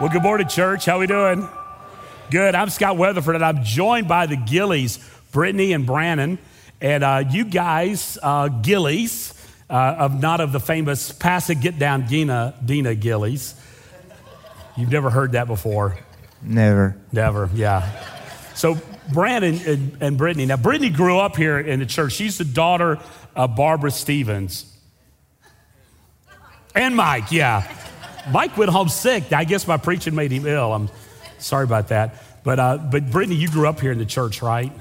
Well, good morning, church. How we doing? Good. I'm Scott Weatherford, and I'm joined by the Gillies, Brittany and Brannon. And uh, you guys, uh, Gillies, uh, of not of the famous Pass It Get Down Dina, Dina Gillies. You've never heard that before. Never. Never, yeah. So Brandon and, and Brittany. Now, Brittany grew up here in the church. She's the daughter of Barbara Stevens. And Mike, yeah. Mike went home sick. I guess my preaching made him ill. I'm sorry about that. But, uh, but Brittany, you grew up here in the church, right?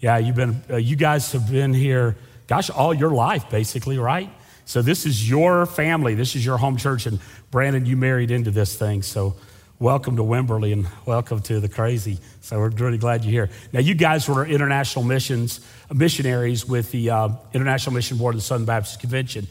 Yeah, you've been, uh, you guys have been here, gosh, all your life, basically, right? So this is your family. This is your home church. And Brandon, you married into this thing. So welcome to Wimberley and welcome to the crazy. So we're really glad you're here. Now, you guys were international missions, missionaries with the uh, International Mission Board of the Southern Baptist Convention.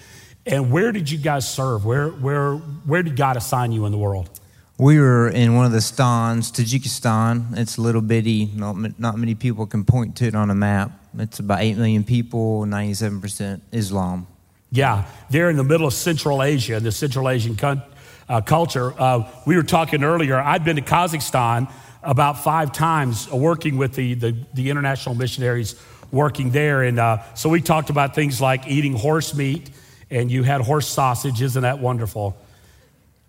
And where did you guys serve? Where, where, where did God assign you in the world? We were in one of the stans, Tajikistan. It's a little bitty, not, not many people can point to it on a map. It's about 8 million people, 97% Islam. Yeah, they're in the middle of Central Asia, the Central Asian con- uh, culture. Uh, we were talking earlier, I'd been to Kazakhstan about five times uh, working with the, the, the international missionaries working there. And uh, so we talked about things like eating horse meat and you had horse sausage. Isn't that wonderful?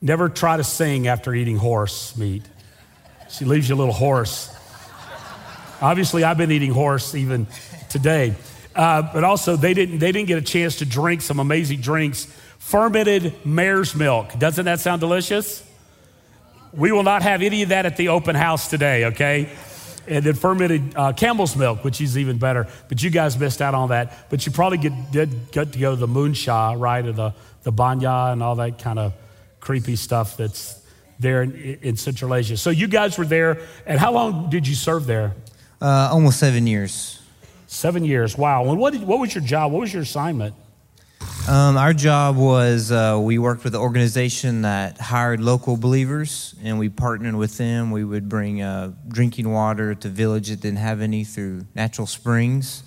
Never try to sing after eating horse meat. She leaves you a little hoarse. Obviously, I've been eating horse even today. Uh, but also, they didn't, they didn't get a chance to drink some amazing drinks. Fermented mare's milk. Doesn't that sound delicious? We will not have any of that at the open house today, okay? And then fermented uh, camel's milk, which is even better. But you guys missed out on that. But you probably get, did get to go to the moonsha, right, or the, the banya and all that kind of creepy stuff that's there in, in, Central Asia. So you guys were there, and how long did you serve there? Uh, almost seven years. Seven years, wow. And what, did, what was your job? What was your assignment? Um, our job was uh, we worked with an organization that hired local believers, and we partnered with them. We would bring uh, drinking water to villages that didn't have any through natural springs.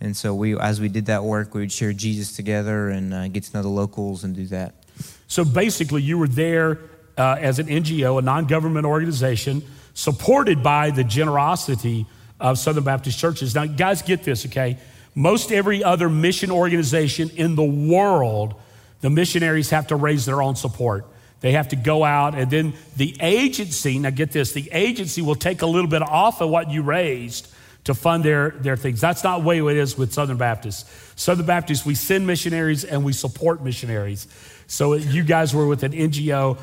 And so, we, as we did that work, we would share Jesus together and uh, get to know the locals and do that. So basically, you were there uh, as an NGO, a non government organization, supported by the generosity of Southern Baptist churches. Now, guys, get this, okay? Most every other mission organization in the world, the missionaries have to raise their own support. They have to go out, and then the agency, now get this, the agency will take a little bit off of what you raised to fund their, their things. That's not the way it is with Southern Baptists. Southern Baptists, we send missionaries and we support missionaries. So you guys were with an NGO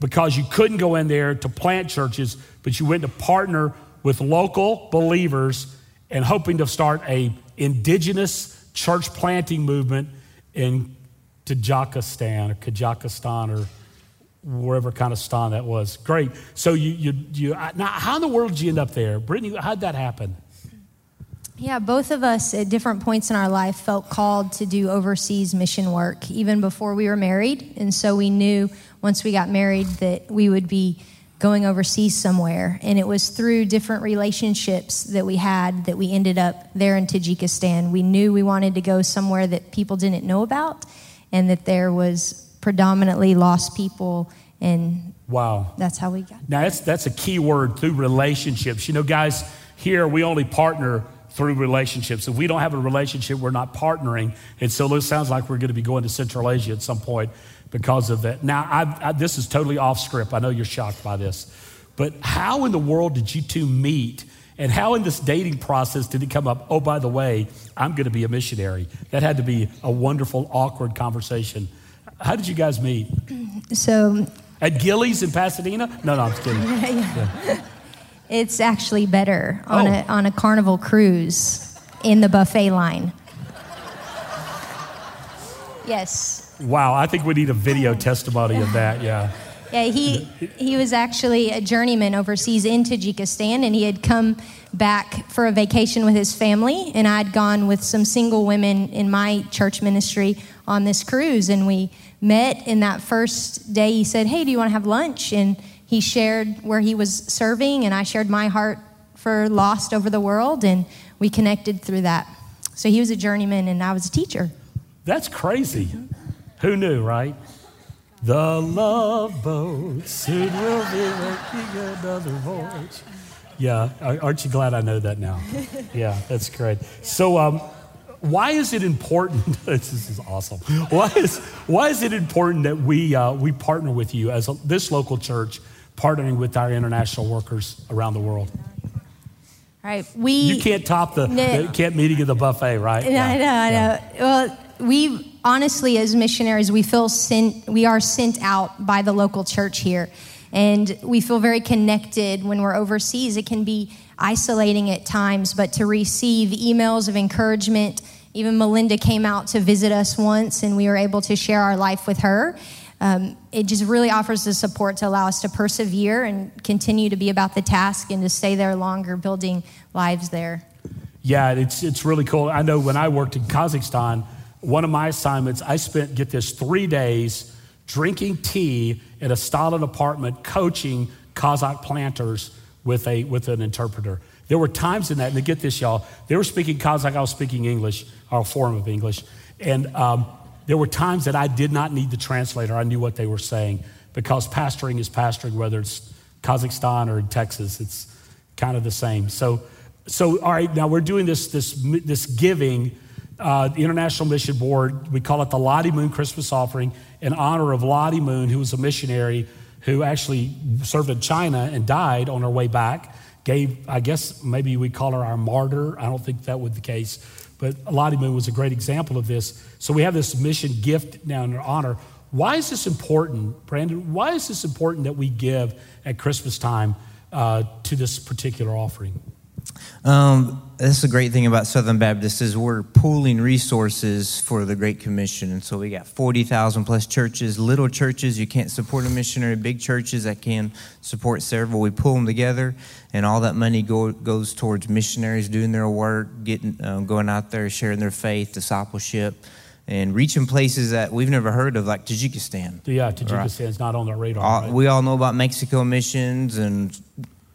because you couldn't go in there to plant churches, but you went to partner with local believers and hoping to start a indigenous church planting movement in Tajikistan or Kazakhstan or wherever kind of stan that was. Great. So you, you, you now how in the world did you end up there? Brittany, how'd that happen? Yeah, both of us at different points in our life felt called to do overseas mission work even before we were married. And so we knew once we got married that we would be going overseas somewhere. And it was through different relationships that we had that we ended up there in Tajikistan. We knew we wanted to go somewhere that people didn't know about and that there was predominantly lost people and wow that's how we got now that's that's a key word through relationships you know guys here we only partner through relationships if we don't have a relationship we're not partnering and so it sounds like we're going to be going to central asia at some point because of that. Now, I, I, this is totally off script. I know you're shocked by this. But how in the world did you two meet? And how in this dating process did it come up? Oh, by the way, I'm going to be a missionary. That had to be a wonderful, awkward conversation. How did you guys meet? So, at Gillies in Pasadena? No, no, I'm just kidding. yeah, yeah. It's actually better on, oh. a, on a carnival cruise in the buffet line. Yes. Wow, I think we need a video testimony of that, yeah. Yeah, he, he was actually a journeyman overseas in Tajikistan, and he had come back for a vacation with his family. And I'd gone with some single women in my church ministry on this cruise. And we met in that first day. He said, Hey, do you want to have lunch? And he shared where he was serving, and I shared my heart for lost over the world, and we connected through that. So he was a journeyman, and I was a teacher. That's crazy. Who knew, right? The love boat soon will be making another voyage. Yeah, aren't you glad I know that now? Yeah, that's great. So, um, why is it important? this is awesome. Why is, why is it important that we, uh, we partner with you as a, this local church, partnering with our international workers around the world? Right. We you can't top the, no, the can't meeting at the buffet, right? No, yeah. I know, I know. Yeah. Well, we honestly, as missionaries, we feel sent. We are sent out by the local church here, and we feel very connected when we're overseas. It can be isolating at times, but to receive emails of encouragement. Even Melinda came out to visit us once, and we were able to share our life with her um, it just really offers the support to allow us to persevere and continue to be about the task and to stay there longer, building lives there. Yeah, it's, it's really cool. I know when I worked in Kazakhstan, one of my assignments, I spent, get this, three days drinking tea in a Stalin apartment, coaching Kazakh planters with, a, with an interpreter. There were times in that, and to get this, y'all, they were speaking Kazakh, I was speaking English, our form of English. And um, there were times that I did not need the translator. I knew what they were saying because pastoring is pastoring, whether it's Kazakhstan or in Texas. It's kind of the same. So, so all right, now we're doing this, this, this giving. Uh, the International Mission Board, we call it the Lottie Moon Christmas Offering in honor of Lottie Moon, who was a missionary who actually served in China and died on her way back. Gave, I guess maybe we call her our martyr. I don't think that was the case but Lottie Moon was a great example of this. So we have this mission gift now in her honor. Why is this important, Brandon? Why is this important that we give at Christmas time uh, to this particular offering? Um, that's the great thing about Southern Baptist is we're pooling resources for the Great Commission, and so we got forty thousand plus churches. Little churches you can't support a missionary. Big churches that can support several. We pull them together, and all that money go, goes towards missionaries doing their work, getting um, going out there sharing their faith, discipleship and reaching places that we've never heard of, like Tajikistan. Yeah, Tajikistan is not on the radar. All, right? We all know about Mexico missions and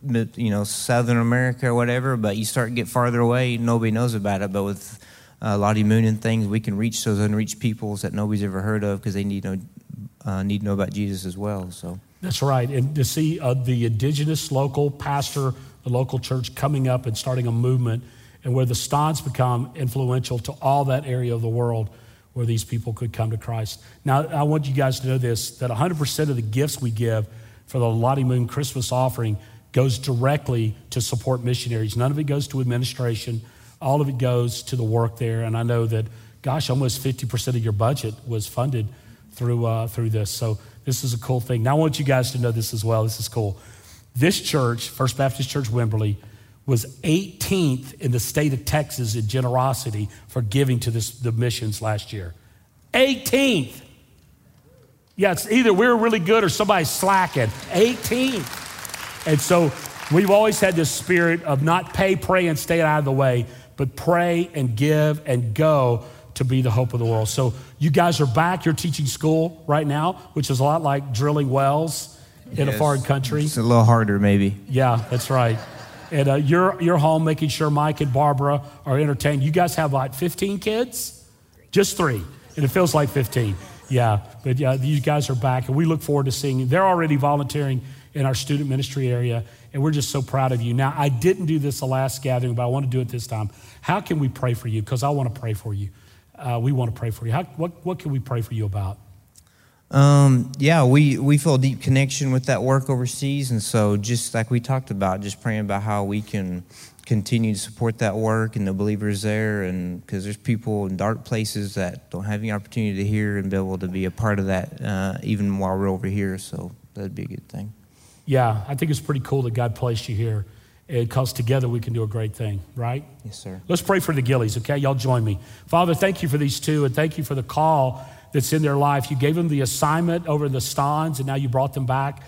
you know Southern America or whatever, but you start to get farther away, nobody knows about it. But with uh, Lottie Moon and things, we can reach those unreached peoples that nobody's ever heard of because they need to know, uh, need to know about Jesus as well. So that's right, and to see uh, the indigenous local pastor, the local church coming up and starting a movement, and where the Stans become influential to all that area of the world where these people could come to Christ. Now, I want you guys to know this: that 100% of the gifts we give for the Lottie Moon Christmas offering goes directly to support missionaries. None of it goes to administration. All of it goes to the work there. And I know that, gosh, almost 50% of your budget was funded through, uh, through this. So this is a cool thing. Now, I want you guys to know this as well. This is cool. This church, First Baptist Church Wimberley, was 18th in the state of Texas in generosity for giving to this, the missions last year. 18th. Yeah, it's either we're really good or somebody's slacking. 18th. And so we've always had this spirit of not pay, pray, and stay out of the way, but pray and give and go to be the hope of the world. So you guys are back. You're teaching school right now, which is a lot like drilling wells in yes. a foreign country. It's a little harder, maybe. Yeah, that's right. And uh, you're, you're home making sure Mike and Barbara are entertained. You guys have like 15 kids? Just three. And it feels like 15. Yeah, but yeah, you guys are back, and we look forward to seeing you. They're already volunteering in our student ministry area, and we're just so proud of you. Now, I didn't do this the last gathering, but I want to do it this time. How can we pray for you? Because I want to pray for you. Uh, we want to pray for you. How, what, what can we pray for you about? Um, yeah, we, we feel a deep connection with that work overseas. And so, just like we talked about, just praying about how we can continue to support that work and the believers there. And because there's people in dark places that don't have the opportunity to hear and be able to be a part of that, uh, even while we're over here. So, that'd be a good thing yeah, I think it's pretty cool that God placed you here because together we can do a great thing, right? Yes, sir. Let's pray for the Gillies, okay? Y'all join me. Father, thank you for these two, and thank you for the call that's in their life. You gave them the assignment over in the Stans, and now you brought them back.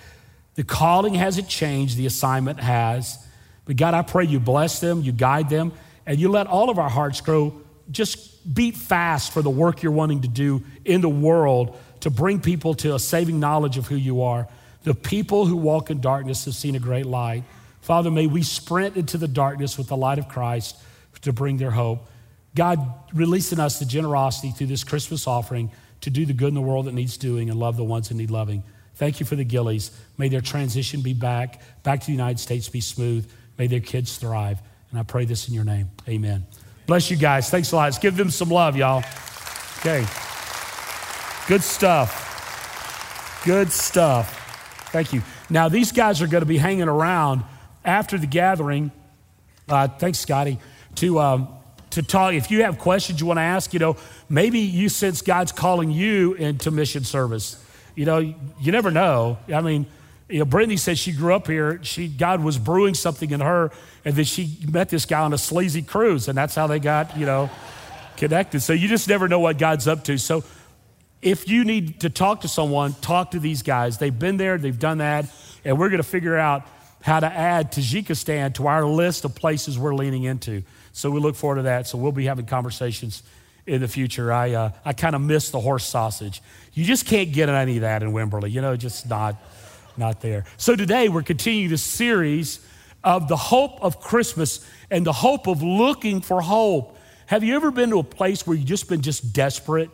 The calling hasn't changed, the assignment has. But God, I pray you bless them, you guide them, and you let all of our hearts grow. Just beat fast for the work you're wanting to do in the world to bring people to a saving knowledge of who you are. The people who walk in darkness have seen a great light. Father, may we sprint into the darkness with the light of Christ to bring their hope. God, release in us the generosity through this Christmas offering to do the good in the world that needs doing and love the ones that need loving. Thank you for the Gillies. May their transition be back, back to the United States be smooth. May their kids thrive. And I pray this in your name. Amen. Bless you guys. Thanks a lot. Let's give them some love, y'all. Okay. Good stuff. Good stuff. Thank you. Now, these guys are going to be hanging around after the gathering. Uh, thanks, Scotty. To, um, to talk, if you have questions you want to ask, you know, maybe you sense God's calling you into mission service. You know, you never know. I mean, you know, Brittany said she grew up here. She God was brewing something in her, and then she met this guy on a sleazy cruise, and that's how they got, you know, connected. So you just never know what God's up to. So if you need to talk to someone, talk to these guys. They've been there, they've done that, and we're going to figure out how to add Tajikistan to our list of places we're leaning into. So we look forward to that. So we'll be having conversations in the future. I, uh, I kind of miss the horse sausage. You just can't get any of that in Wimberley, you know, just not, not there. So today we're continuing this series of the hope of Christmas and the hope of looking for hope. Have you ever been to a place where you've just been just desperate?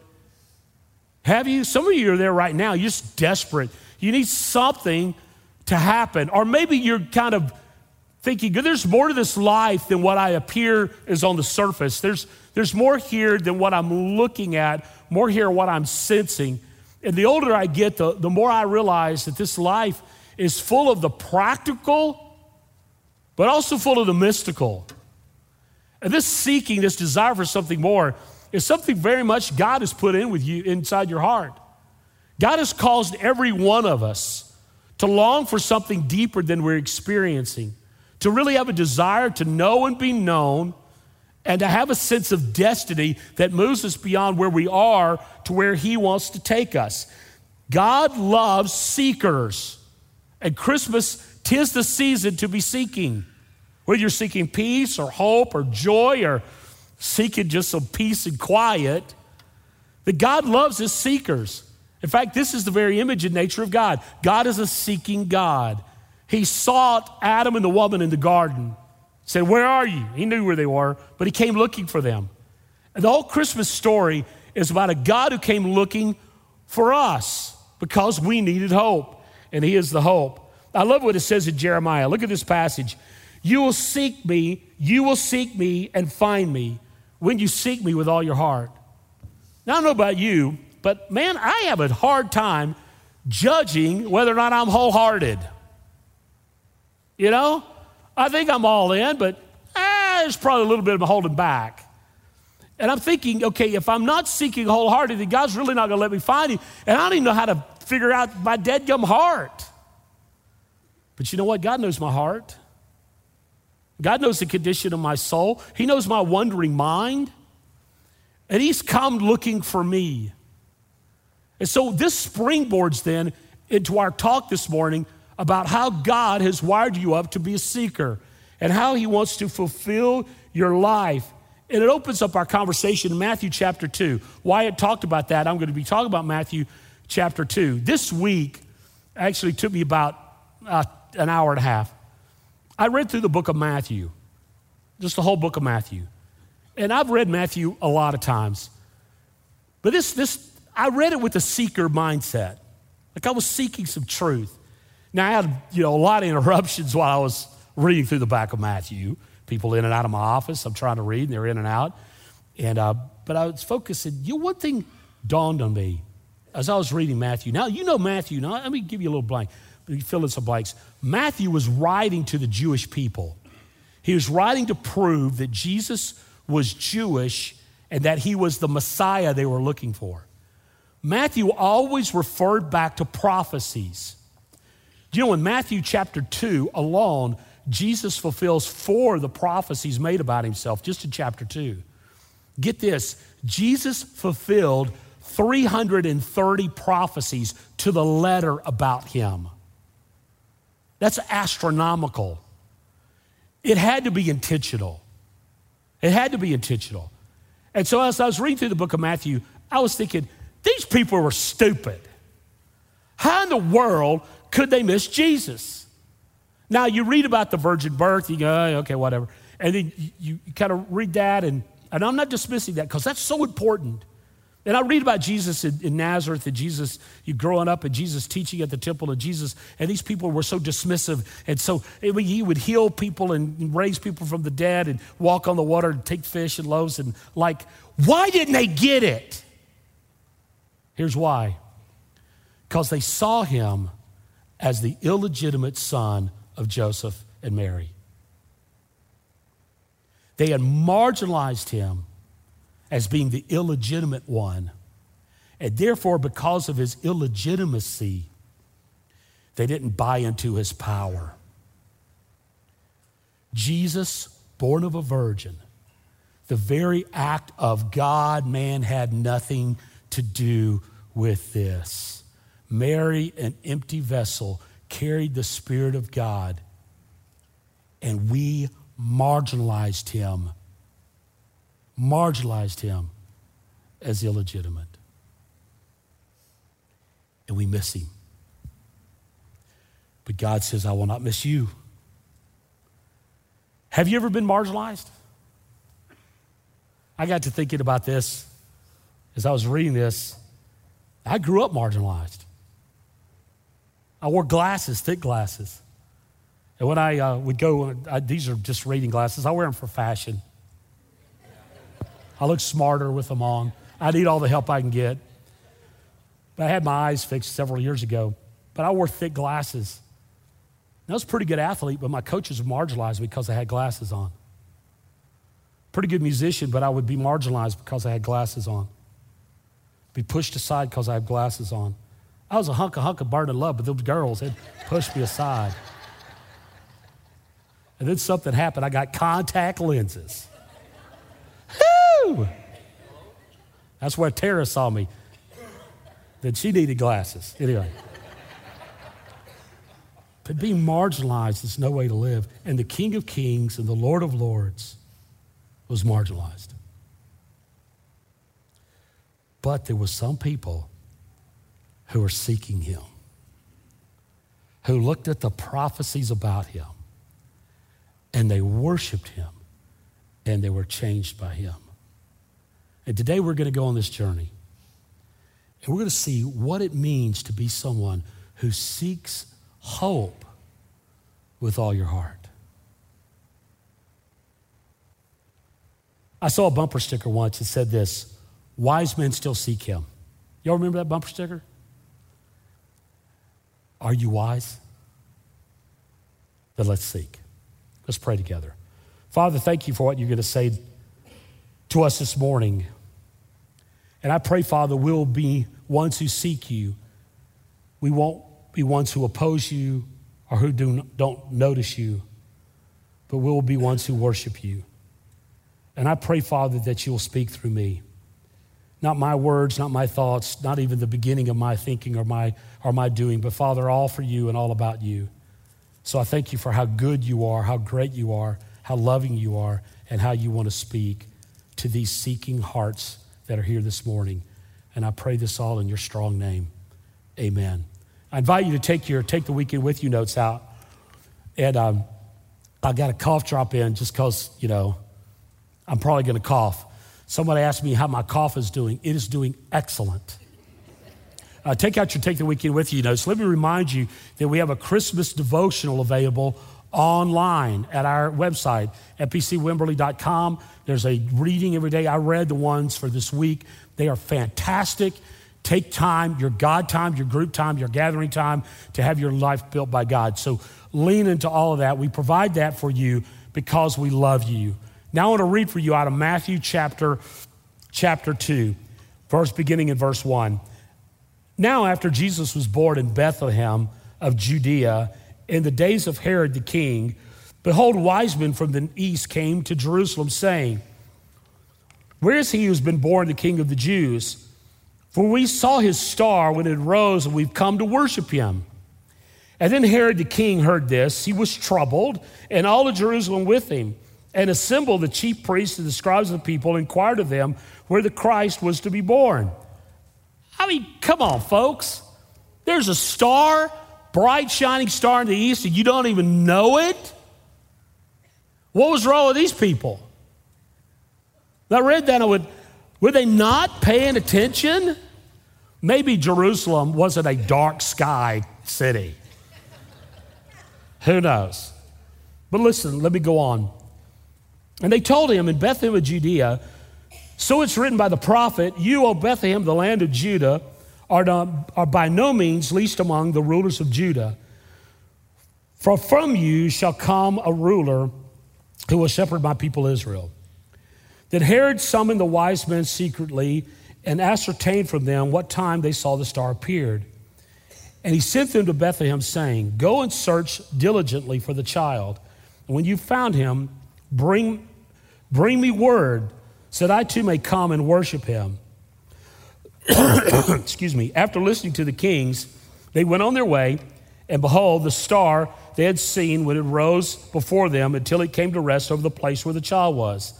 Have you? Some of you are there right now. You're just desperate. You need something to happen. Or maybe you're kind of thinking, there's more to this life than what I appear is on the surface. There's, there's more here than what I'm looking at, more here what I'm sensing. And the older I get, the, the more I realize that this life is full of the practical, but also full of the mystical. And this seeking, this desire for something more, is something very much God has put in with you inside your heart. God has caused every one of us to long for something deeper than we're experiencing, to really have a desire to know and be known, and to have a sense of destiny that moves us beyond where we are to where He wants to take us. God loves seekers, and Christmas tis the season to be seeking. Whether you're seeking peace or hope or joy or seeking just some peace and quiet, that God loves His seekers. In fact, this is the very image and nature of God. God is a seeking God. He sought Adam and the woman in the garden, said, Where are you? He knew where they were, but he came looking for them. And the whole Christmas story is about a God who came looking for us because we needed hope, and he is the hope. I love what it says in Jeremiah. Look at this passage. You will seek me, you will seek me and find me when you seek me with all your heart. Now, I don't know about you, but man, I have a hard time judging whether or not I'm wholehearted. You know, I think I'm all in, but eh, there's probably a little bit of a holding back. And I'm thinking, okay, if I'm not seeking wholeheartedly, God's really not going to let me find Him. And I don't even know how to figure out my dead gum heart. But you know what? God knows my heart. God knows the condition of my soul. He knows my wandering mind. And He's come looking for me. And so this springboards then into our talk this morning about how God has wired you up to be a seeker and how he wants to fulfill your life. And it opens up our conversation in Matthew chapter 2. Wyatt talked about that. I'm going to be talking about Matthew chapter 2. This week actually took me about uh, an hour and a half. I read through the book of Matthew, just the whole book of Matthew. And I've read Matthew a lot of times. But this, this I read it with a seeker mindset. Like I was seeking some truth. Now I had, you know, a lot of interruptions while I was reading through the back of Matthew. People in and out of my office. I'm trying to read, and they're in and out. And uh, but I was focusing. You know, one thing dawned on me as I was reading Matthew. Now you know Matthew. Now let me give you a little blank. Fill in some blanks. Matthew was writing to the Jewish people. He was writing to prove that Jesus was Jewish and that he was the Messiah they were looking for. Matthew always referred back to prophecies. Do you know in Matthew chapter 2 alone, Jesus fulfills four of the prophecies made about himself just in chapter 2. Get this Jesus fulfilled 330 prophecies to the letter about him. That's astronomical. It had to be intentional. It had to be intentional. And so as I was reading through the book of Matthew, I was thinking, these people were stupid. How in the world could they miss Jesus? Now, you read about the virgin birth, you go, oh, okay, whatever. And then you, you kind of read that, and, and I'm not dismissing that because that's so important. And I read about Jesus in, in, Nazareth and Jesus, you growing up and Jesus teaching at the temple and Jesus, and these people were so dismissive. And so he would heal people and raise people from the dead and walk on the water and take fish and loaves. And like, why didn't they get it? Here's why because they saw him as the illegitimate son of Joseph and Mary. They had marginalized him as being the illegitimate one. And therefore, because of his illegitimacy, they didn't buy into his power. Jesus, born of a virgin, the very act of God, man had nothing to do with this. Mary, an empty vessel, carried the Spirit of God, and we marginalized him marginalized him as illegitimate. And we miss him. But God says, I will not miss you. Have you ever been marginalized? I got to thinking about this as I was reading this. I grew up marginalized. I wore glasses, thick glasses. And when I uh, would go, I, these are just reading glasses, I wear them for fashion. I look smarter with them on. I need all the help I can get. But I had my eyes fixed several years ago, but I wore thick glasses. I was a pretty good athlete, but my coaches marginalized me because I had glasses on. Pretty good musician, but I would be marginalized because I had glasses on. Be pushed aside because I had glasses on. I was a hunk of hunk of burning love, but those girls had pushed me aside. And then something happened. I got contact lenses. That's where Tara saw me. Then she needed glasses. Anyway. But being marginalized is no way to live. And the King of Kings and the Lord of Lords was marginalized. But there were some people who were seeking him, who looked at the prophecies about him, and they worshiped him, and they were changed by him. And today we're going to go on this journey. And we're going to see what it means to be someone who seeks hope with all your heart. I saw a bumper sticker once that said this Wise men still seek him. Y'all remember that bumper sticker? Are you wise? Then let's seek. Let's pray together. Father, thank you for what you're going to say to us this morning. And I pray, Father, we'll be ones who seek you. We won't be ones who oppose you or who do, don't notice you, but we'll be ones who worship you. And I pray, Father, that you'll speak through me. Not my words, not my thoughts, not even the beginning of my thinking or my, or my doing, but Father, all for you and all about you. So I thank you for how good you are, how great you are, how loving you are, and how you want to speak to these seeking hearts that are here this morning. And I pray this all in your strong name. Amen. I invite you to take your take the weekend with you notes out. And um, I got a cough drop in just because, you know, I'm probably going to cough. Somebody asked me how my cough is doing. It is doing excellent. Uh, take out your take the weekend with you notes. Let me remind you that we have a Christmas devotional available online at our website, fbcwimberley.com. There's a reading every day. I read the ones for this week. They are fantastic. Take time, your God time, your group time, your gathering time to have your life built by God. So lean into all of that. We provide that for you because we love you. Now I want to read for you out of Matthew chapter chapter 2, verse beginning in verse 1. Now after Jesus was born in Bethlehem of Judea, in the days of Herod the king, behold, wise men from the east came to Jerusalem, saying, Where is he who's been born the king of the Jews? For we saw his star when it rose, and we've come to worship him. And then Herod the king heard this. He was troubled, and all of Jerusalem with him, and assembled the chief priests and the scribes of the people, inquired of them where the Christ was to be born. I mean, come on, folks. There's a star bright shining star in the east and you don't even know it? What was wrong with these people? I read that I would, Were they not paying attention? Maybe Jerusalem wasn't a dark sky city. Who knows? But listen, let me go on. And they told him in Bethlehem of Judea, so it's written by the prophet, You, O Bethlehem, the land of Judah, are, not, are by no means least among the rulers of Judah. For from you shall come a ruler who will shepherd my people Israel. Then Herod summoned the wise men secretly and ascertained from them what time they saw the star appeared. And he sent them to Bethlehem, saying, Go and search diligently for the child. And when you found him, bring, bring me word so that I too may come and worship him. Excuse me. After listening to the kings, they went on their way, and behold, the star they had seen when it rose before them until it came to rest over the place where the child was.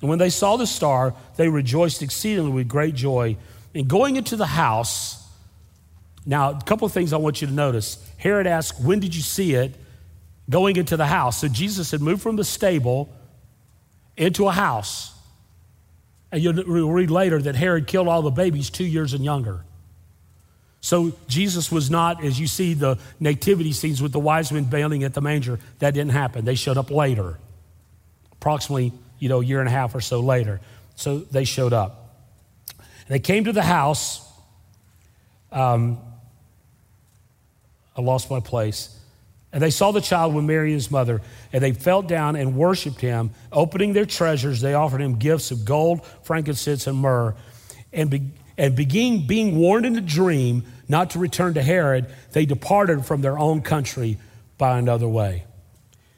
And when they saw the star, they rejoiced exceedingly with great joy. And going into the house, now a couple of things I want you to notice. Herod asked, When did you see it? Going into the house. So Jesus had moved from the stable into a house. And you'll read later that Herod killed all the babies two years and younger. So Jesus was not, as you see the nativity scenes with the wise men bailing at the manger, that didn't happen. They showed up later, approximately, you know, a year and a half or so later. So they showed up. They came to the house. Um, I lost my place. And they saw the child with Mary his mother, and they fell down and worshiped him. Opening their treasures, they offered him gifts of gold, frankincense, and myrrh. And, be, and being, being warned in a dream not to return to Herod, they departed from their own country by another way.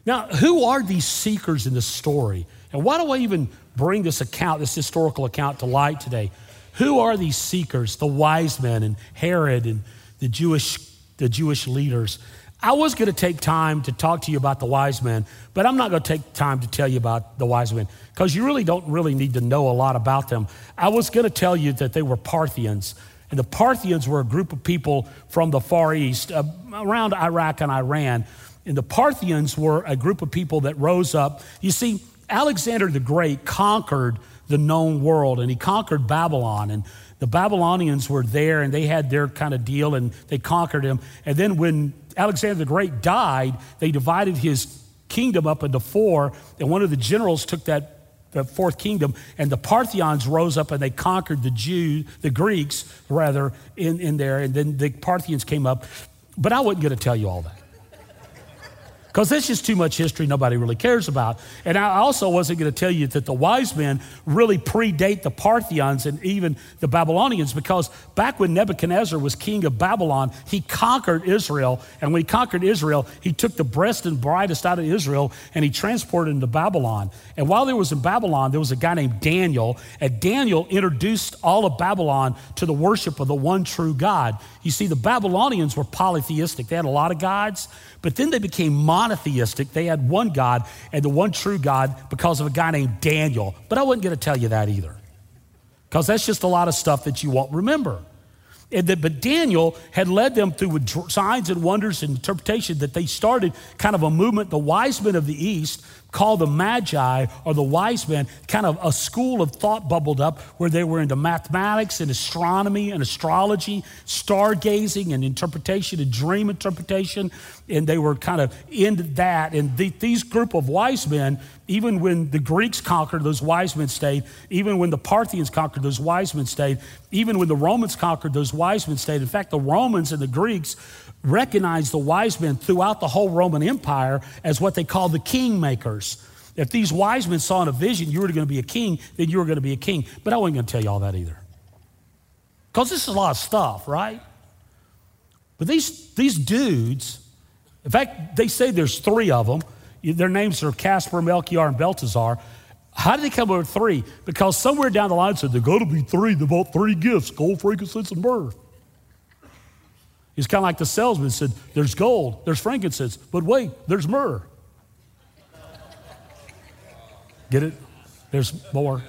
Now, who are these seekers in the story? And why do I even bring this account, this historical account, to light today? Who are these seekers, the wise men and Herod and the Jewish, the Jewish leaders? I was going to take time to talk to you about the wise men, but I'm not going to take time to tell you about the wise men because you really don't really need to know a lot about them. I was going to tell you that they were Parthians. And the Parthians were a group of people from the Far East, uh, around Iraq and Iran. And the Parthians were a group of people that rose up. You see, Alexander the Great conquered the known world and he conquered Babylon. And the Babylonians were there and they had their kind of deal and they conquered him. And then when Alexander the Great died, they divided his kingdom up into four. And one of the generals took that the fourth kingdom, and the Parthians rose up and they conquered the Jews, the Greeks, rather, in, in there, and then the Parthians came up. But I wasn't going to tell you all that because that's just too much history nobody really cares about. And I also wasn't going to tell you that the wise men really predate the Parthians and even the Babylonians because back when Nebuchadnezzar was king of Babylon, he conquered Israel. And when he conquered Israel, he took the best and brightest out of Israel and he transported them to Babylon. And while they was in Babylon, there was a guy named Daniel, and Daniel introduced all of Babylon to the worship of the one true God. You see, the Babylonians were polytheistic, they had a lot of gods, but then they became monotheistic. They had one God and the one true God because of a guy named Daniel. But I wasn't going to tell you that either because that's just a lot of stuff that you won't remember. And That, but Daniel had led them through signs and wonders and interpretation that they started kind of a movement, the wise men of the East, called the Magi or the wise men, kind of a school of thought bubbled up where they were into mathematics and astronomy and astrology, stargazing and interpretation and dream interpretation. And they were kind of into that. And the, these group of wise men, even when the Greeks conquered, those wise men stayed. Even when the Parthians conquered, those wise men stayed. Even when the Romans conquered, those wise men stayed. In fact, the Romans and the Greeks recognized the wise men throughout the whole Roman Empire as what they called the kingmakers. If these wise men saw in a vision you were going to be a king, then you were going to be a king. But I wasn't going to tell you all that either. Because this is a lot of stuff, right? But these, these dudes, in fact, they say there's three of them. Their names are Caspar, Melchior, and Belteshazzar. How did they come up with three? Because somewhere down the line said, there got to be three. They bought three gifts gold, frankincense, and myrrh. He's kind of like the salesman said, There's gold, there's frankincense, but wait, there's myrrh. Get it? There's more.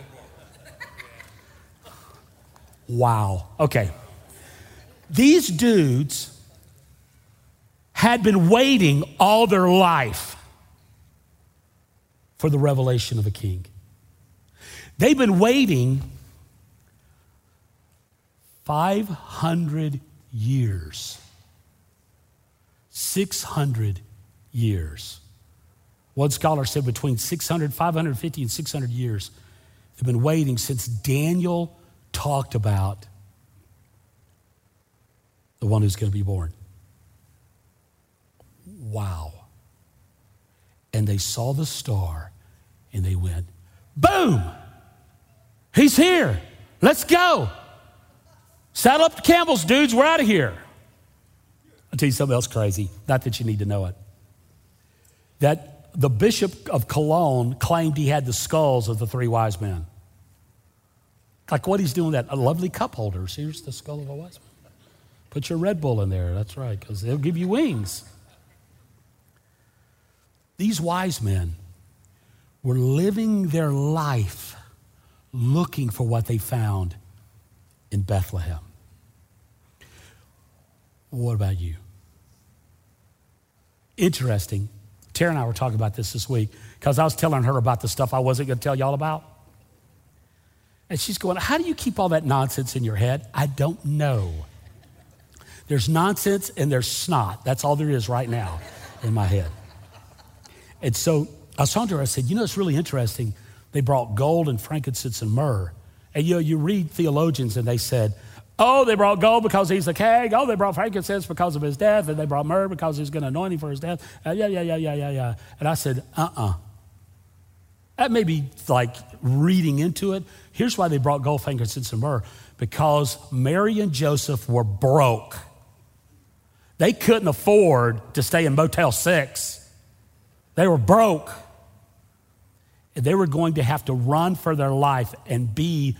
Wow. Okay. These dudes had been waiting all their life for the revelation of a king. They've been waiting 500 years. 600 years. One scholar said between 600, 550 and 600 years, they've been waiting since Daniel talked about the one who's going to be born. Wow. And they saw the star and they went, boom, he's here. Let's go. Saddle up the camels, dudes. We're out of here. I'll tell you something else crazy. Not that you need to know it. That the bishop of Cologne claimed he had the skulls of the three wise men. Like what he's doing that. A lovely cup holder. Here's the skull of a wise man. Put your Red Bull in there. That's right, because they'll give you wings. These wise men were living their life looking for what they found in Bethlehem. What about you? Interesting. Tara and I were talking about this this week because I was telling her about the stuff I wasn't going to tell y'all about. And she's going, How do you keep all that nonsense in your head? I don't know. There's nonsense and there's snot. That's all there is right now in my head. And so I was her, I said, You know, it's really interesting. They brought gold and frankincense and myrrh. And you know, you read theologians and they said, Oh, they brought gold because he's a king. Oh, they brought frankincense because of his death. And they brought myrrh because he's going to anoint him for his death. Uh, yeah, yeah, yeah, yeah, yeah, yeah. And I said, uh uh That may be like reading into it. Here's why they brought gold, frankincense, and myrrh because Mary and Joseph were broke. They couldn't afford to stay in Motel 6. They were broke. And they were going to have to run for their life and be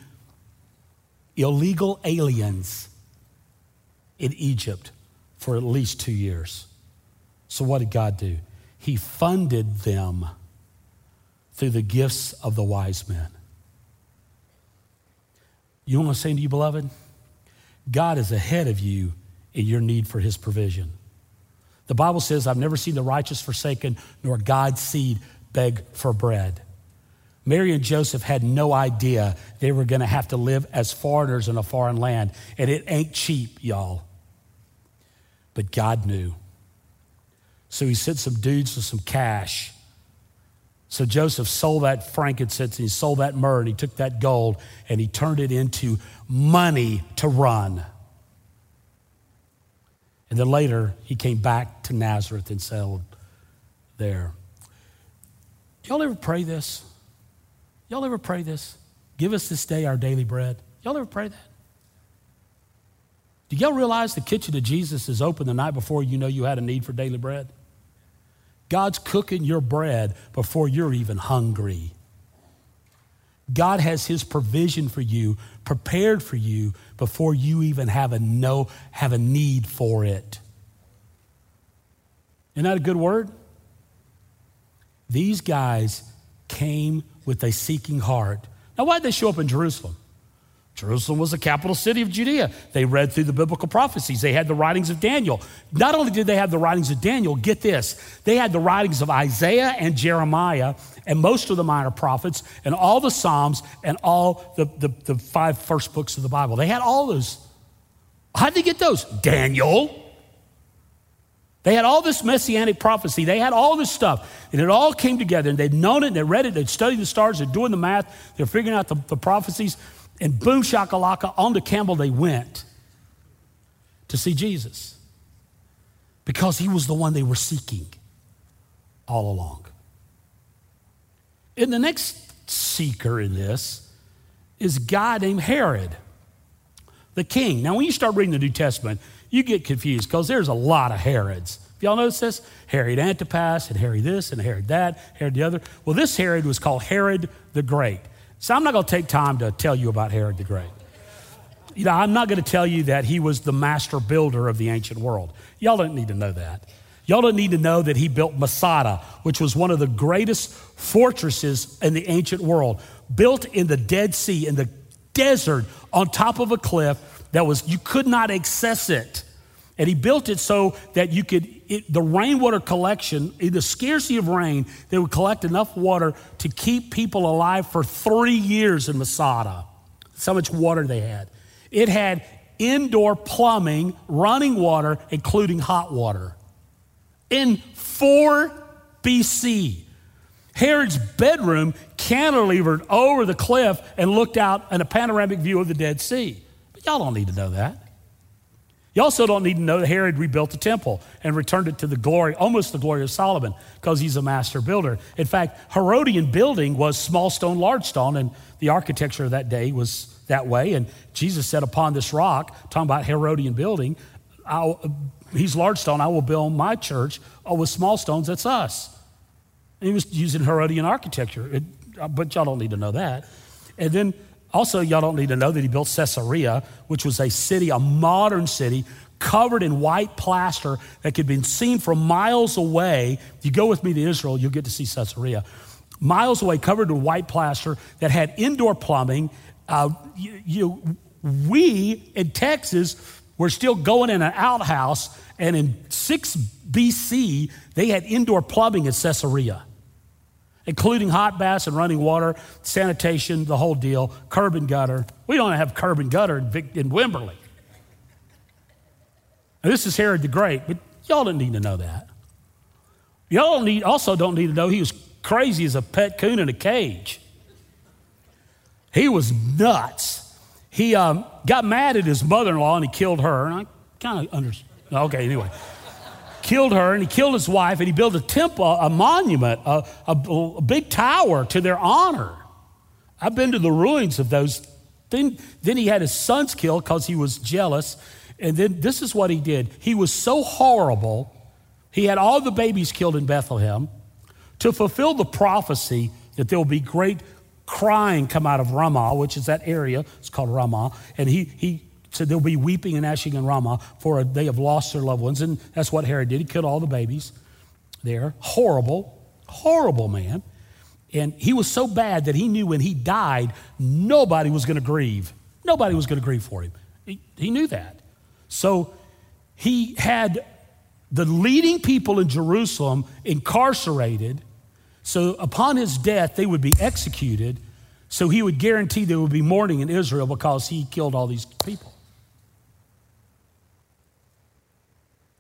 illegal aliens in Egypt for at least two years. So, what did God do? He funded them through the gifts of the wise men. You what I'm saying to you, beloved? God is ahead of you in your need for his provision. The Bible says, I've never seen the righteous forsaken, nor God's seed beg for bread. Mary and Joseph had no idea they were going to have to live as foreigners in a foreign land. And it ain't cheap, y'all. But God knew. So he sent some dudes with some cash. So Joseph sold that frankincense and he sold that myrrh and he took that gold and he turned it into money to run. And then later he came back to Nazareth and settled there. Y'all ever pray this? Y'all ever pray this? Give us this day our daily bread. Y'all ever pray that? Do y'all realize the kitchen of Jesus is open the night before you know you had a need for daily bread? God's cooking your bread before you're even hungry. God has his provision for you, prepared for you before you even have a no have a need for it. Isn't that a good word? These guys came with a seeking heart. Now, why did they show up in Jerusalem? Jerusalem was the capital city of Judea. They read through the biblical prophecies. They had the writings of Daniel. Not only did they have the writings of Daniel, get this, they had the writings of Isaiah and Jeremiah and most of the minor prophets and all the Psalms and all the, the, the five first books of the Bible. They had all those. How'd they get those? Daniel. They had all this messianic prophecy. They had all this stuff. And it all came together. And they'd known it, and they read it, they'd studied the stars, they're doing the math, they're figuring out the, the prophecies. And boom, shakalaka, on to Campbell they went to see Jesus because he was the one they were seeking all along. And the next seeker in this is a guy named Herod, the king. Now, when you start reading the New Testament, you get confused because there's a lot of Herods. If y'all notice this? Herod Antipas and Herod this and Herod that, Herod the other. Well, this Herod was called Herod the Great. So I'm not going to take time to tell you about Herod the Great. You know, I'm not going to tell you that he was the master builder of the ancient world. Y'all don't need to know that. Y'all don't need to know that he built Masada, which was one of the greatest fortresses in the ancient world, built in the Dead Sea, in the desert, on top of a cliff that was, you could not access it. And he built it so that you could, it, the rainwater collection, the scarcity of rain, they would collect enough water to keep people alive for three years in Masada. That's how much water they had. It had indoor plumbing, running water, including hot water. In 4 BC, Herod's bedroom cantilevered over the cliff and looked out in a panoramic view of the Dead Sea. Y'all don't need to know that. You also don't need to know that Herod rebuilt the temple and returned it to the glory, almost the glory of Solomon, because he's a master builder. In fact, Herodian building was small stone, large stone, and the architecture of that day was that way. And Jesus said, Upon this rock, talking about Herodian building, I'll, he's large stone, I will build my church. Oh, with small stones, that's us. And he was using Herodian architecture, it, but y'all don't need to know that. And then also, y'all don't need to know that he built Caesarea, which was a city, a modern city, covered in white plaster that could be seen from miles away. If you go with me to Israel, you'll get to see Caesarea. Miles away, covered in white plaster that had indoor plumbing. Uh, you, you, we in Texas were still going in an outhouse, and in 6 BC, they had indoor plumbing in Caesarea including hot baths and running water, sanitation, the whole deal, curb and gutter. We don't have curb and gutter in, Wimberley. And this is Herod the Great, but y'all don't need to know that. Y'all need, also don't need to know he was crazy as a pet coon in a cage. He was nuts. He um, got mad at his mother in law and he killed her. And I kind of understand. Okay, anyway killed her and he killed his wife and he built a temple, a monument, a, a, a big tower to their honor. I've been to the ruins of those. Then, then he had his sons killed because he was jealous. And then this is what he did. He was so horrible, he had all the babies killed in Bethlehem to fulfill the prophecy that there will be great crying come out of Ramah, which is that area. It's called Ramah. And he, he said there'll be weeping and gnashing in Ramah, for they have lost their loved ones. And that's what Herod did. He killed all the babies there. Horrible, horrible man. And he was so bad that he knew when he died, nobody was going to grieve. Nobody was going to grieve for him. He, he knew that. So he had the leading people in Jerusalem incarcerated. So upon his death, they would be executed. So he would guarantee there would be mourning in Israel because he killed all these people.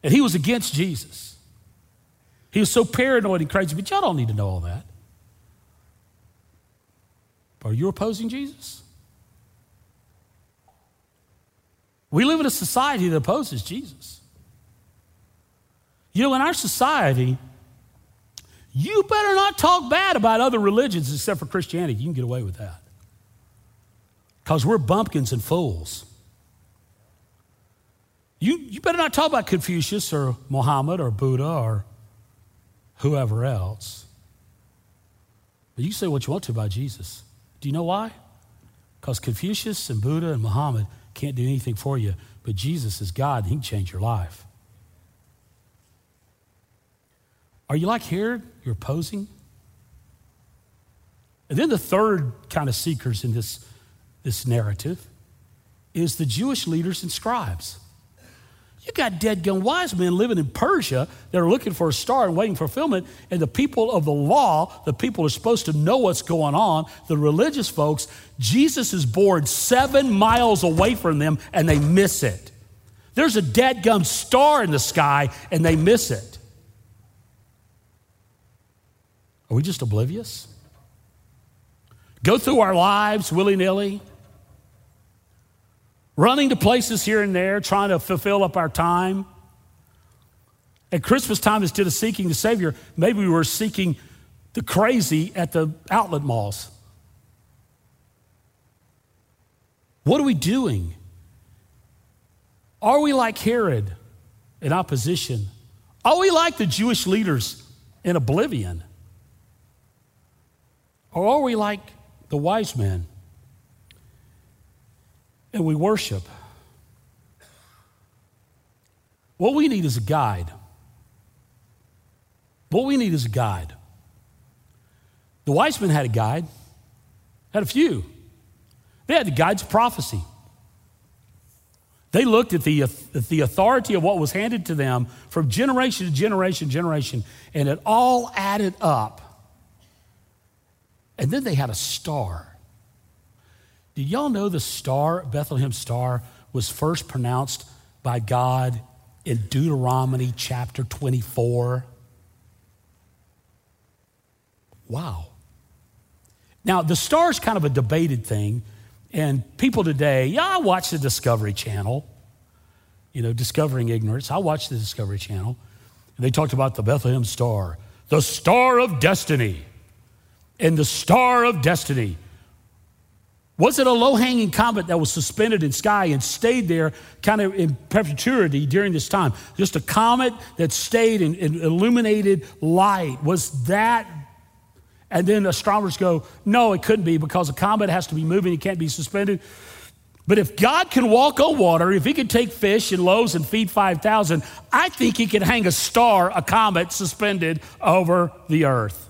And he was against Jesus. He was so paranoid and crazy, but y'all don't need to know all that. Are you opposing Jesus? We live in a society that opposes Jesus. You know, in our society, you better not talk bad about other religions except for Christianity. You can get away with that. Because we're bumpkins and fools. You, you better not talk about Confucius or Muhammad or Buddha or whoever else. But you say what you want to about Jesus. Do you know why? Because Confucius and Buddha and Muhammad can't do anything for you, but Jesus is God and He can change your life. Are you like Herod? You're opposing? And then the third kind of seekers in this, this narrative is the Jewish leaders and scribes. You got dead gum wise men living in Persia that are looking for a star and waiting for fulfillment. And the people of the law, the people are supposed to know what's going on, the religious folks, Jesus is born seven miles away from them and they miss it. There's a dead gum star in the sky and they miss it. Are we just oblivious? Go through our lives willy nilly running to places here and there, trying to fulfill up our time. At Christmas time, instead of seeking the Savior, maybe we were seeking the crazy at the outlet malls. What are we doing? Are we like Herod in opposition? Are we like the Jewish leaders in oblivion? Or are we like the wise men? And we worship. What we need is a guide. What we need is a guide. The wise men had a guide, had a few. They had the guides prophecy. They looked at the, at the authority of what was handed to them from generation to generation, generation, and it all added up. And then they had a star. Did y'all know the star, Bethlehem star, was first pronounced by God in Deuteronomy chapter 24. Wow. Now, the star is kind of a debated thing, and people today, yeah, I watch the Discovery Channel, you know, discovering ignorance. I watch the Discovery Channel, and they talked about the Bethlehem star, the star of destiny, and the star of destiny. Was it a low hanging comet that was suspended in sky and stayed there kind of in perpetuity during this time? Just a comet that stayed in illuminated light. Was that? And then astronomers go, no, it couldn't be because a comet has to be moving, it can't be suspended. But if God can walk on water, if he can take fish and loaves and feed 5,000, I think he can hang a star, a comet, suspended over the earth.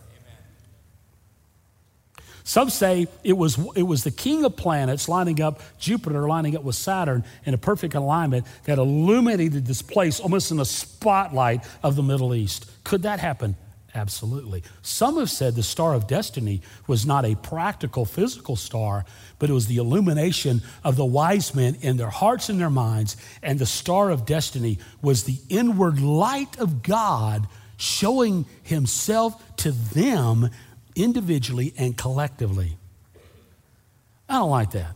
Some say it was, it was the king of planets lining up, Jupiter lining up with Saturn in a perfect alignment that illuminated this place almost in a spotlight of the Middle East. Could that happen? Absolutely. Some have said the star of destiny was not a practical physical star, but it was the illumination of the wise men in their hearts and their minds. And the star of destiny was the inward light of God showing himself to them individually and collectively. I don't like that.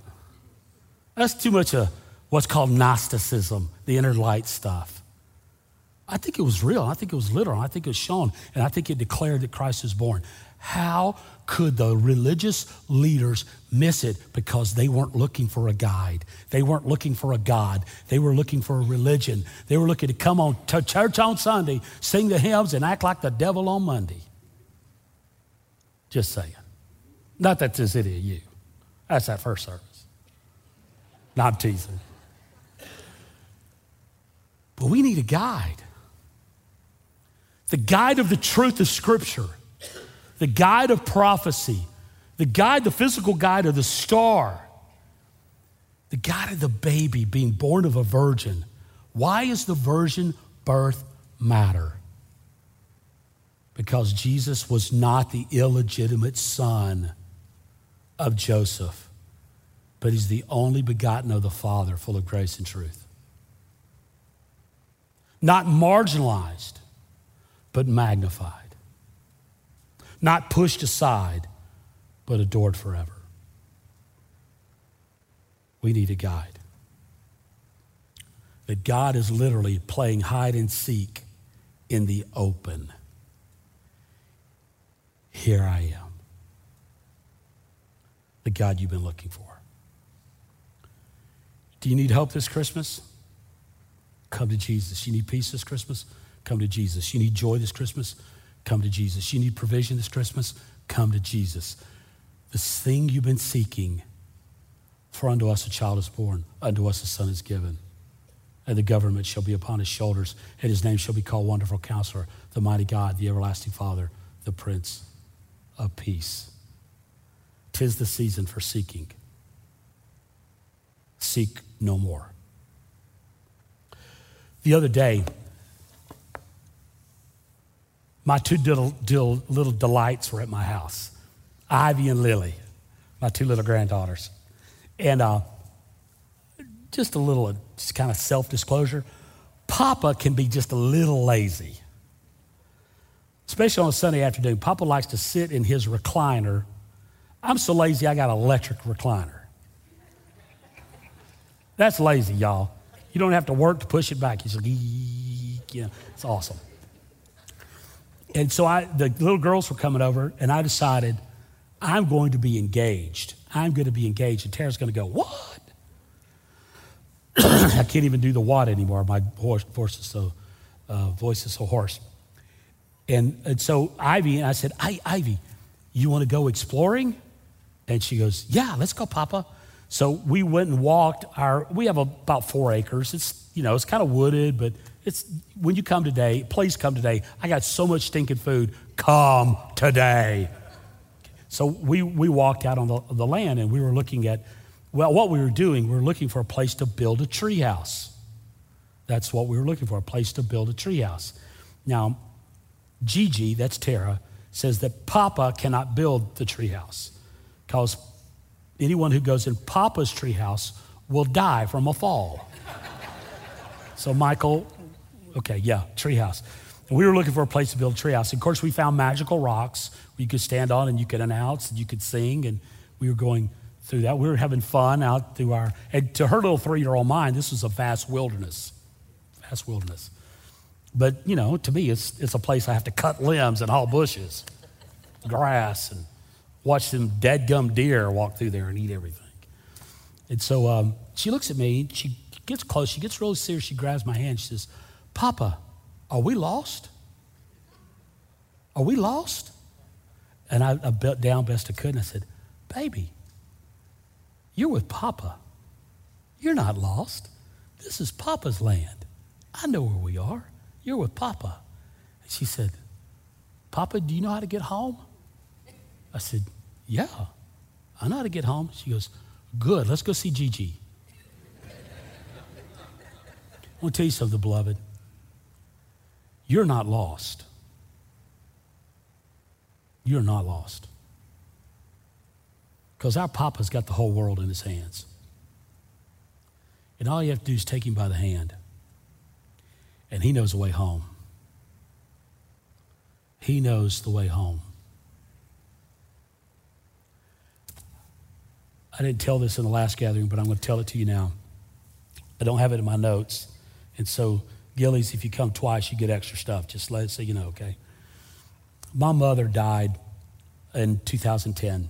That's too much of what's called Gnosticism, the inner light stuff. I think it was real. I think it was literal. I think it was shown. And I think it declared that Christ is born. How could the religious leaders miss it? Because they weren't looking for a guide. They weren't looking for a God. They were looking for a religion. They were looking to come on to church on Sunday, sing the hymns, and act like the devil on Monday. Just saying. Not that there's any of you. That's that first service. Not teasing. But we need a guide. The guide of the truth of Scripture, the guide of prophecy, the guide, the physical guide of the star, the guide of the baby being born of a virgin. Why is the virgin birth matter? Because Jesus was not the illegitimate son of Joseph, but he's the only begotten of the Father, full of grace and truth. Not marginalized, but magnified. Not pushed aside, but adored forever. We need a guide. That God is literally playing hide and seek in the open. Here I am. The God you've been looking for. Do you need help this Christmas? Come to Jesus. You need peace this Christmas? Come to Jesus. You need joy this Christmas? Come to Jesus. You need provision this Christmas? Come to Jesus. This thing you've been seeking, for unto us a child is born, unto us a son is given. And the government shall be upon his shoulders, and his name shall be called Wonderful Counselor, the Mighty God, the Everlasting Father, the Prince of peace. Tis the season for seeking. Seek no more. The other day, my two little, little delights were at my house Ivy and Lily, my two little granddaughters. And uh, just a little, just kind of self disclosure Papa can be just a little lazy especially on a Sunday afternoon. Papa likes to sit in his recliner. I'm so lazy, I got an electric recliner. That's lazy, y'all. You don't have to work to push it back. You just, you know, it's awesome. And so I, the little girls were coming over, and I decided I'm going to be engaged. I'm going to be engaged. And Tara's going to go, What? I can't even do the what anymore. My voice, voice is so, uh, voice is so hoarse. And, and so Ivy, and I said, Ivy, you want to go exploring? And she goes, Yeah, let's go, Papa. So we went and walked our, we have about four acres. It's, you know, it's kind of wooded, but it's, when you come today, please come today. I got so much stinking food. Come today. So we, we walked out on the, the land and we were looking at, well, what we were doing, we were looking for a place to build a treehouse. That's what we were looking for, a place to build a treehouse. Now, Gigi, that's Tara, says that Papa cannot build the treehouse because anyone who goes in Papa's treehouse will die from a fall. so, Michael, okay, yeah, treehouse. We were looking for a place to build a treehouse. Of course, we found magical rocks you could stand on and you could announce and you could sing. And we were going through that. We were having fun out through our, and to her little three year old mind, this was a vast wilderness. Vast wilderness. But, you know, to me, it's, it's a place I have to cut limbs and haul bushes, grass, and watch them dead gum deer walk through there and eat everything. And so um, she looks at me, she gets close, she gets really serious, she grabs my hand, she says, Papa, are we lost? Are we lost? And I, I bent down best I could and I said, Baby, you're with Papa. You're not lost. This is Papa's land. I know where we are. You're with Papa. And she said, Papa, do you know how to get home? I said, Yeah, I know how to get home. She goes, Good, let's go see Gigi. I want to tell you something, beloved. You're not lost. You're not lost. Because our Papa's got the whole world in his hands. And all you have to do is take him by the hand and He knows the way home. He knows the way home. I didn't tell this in the last gathering, but I'm going to tell it to you now. I don't have it in my notes. And so, Gillies, if you come twice, you get extra stuff. Just let it so you know, okay? My mother died in 2010.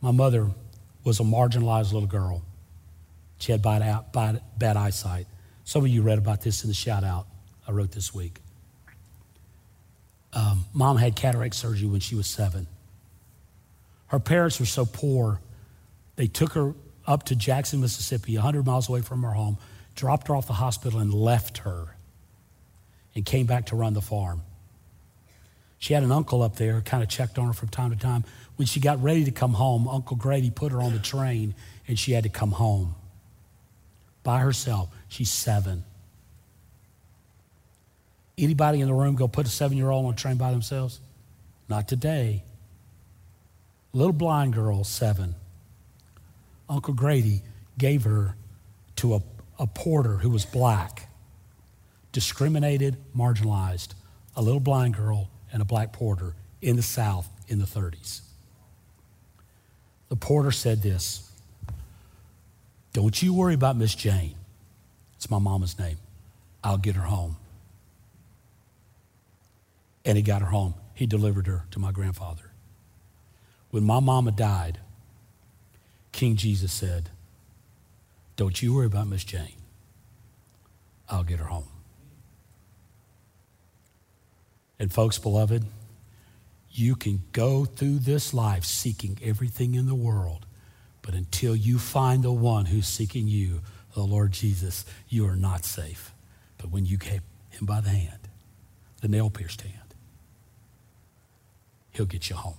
My mother was a marginalized little girl. She had bad, bad, bad eyesight. Some of you read about this in the shout out I wrote this week. Um, mom had cataract surgery when she was seven. Her parents were so poor, they took her up to Jackson, Mississippi, 100 miles away from her home, dropped her off the hospital, and left her and came back to run the farm. She had an uncle up there, kind of checked on her from time to time. When she got ready to come home, Uncle Grady put her on the train and she had to come home by herself. She's seven. Anybody in the room go put a seven year old on a train by themselves? Not today. Little blind girl, seven. Uncle Grady gave her to a, a porter who was black, discriminated, marginalized, a little blind girl and a black porter in the South in the 30s. The porter said this Don't you worry about Miss Jane. It's my mama's name. I'll get her home. And he got her home. He delivered her to my grandfather. When my mama died, King Jesus said, Don't you worry about Miss Jane. I'll get her home. And, folks, beloved, you can go through this life seeking everything in the world, but until you find the one who's seeking you, the Lord Jesus, you are not safe. But when you get him by the hand, the nail pierced hand, he'll get you home.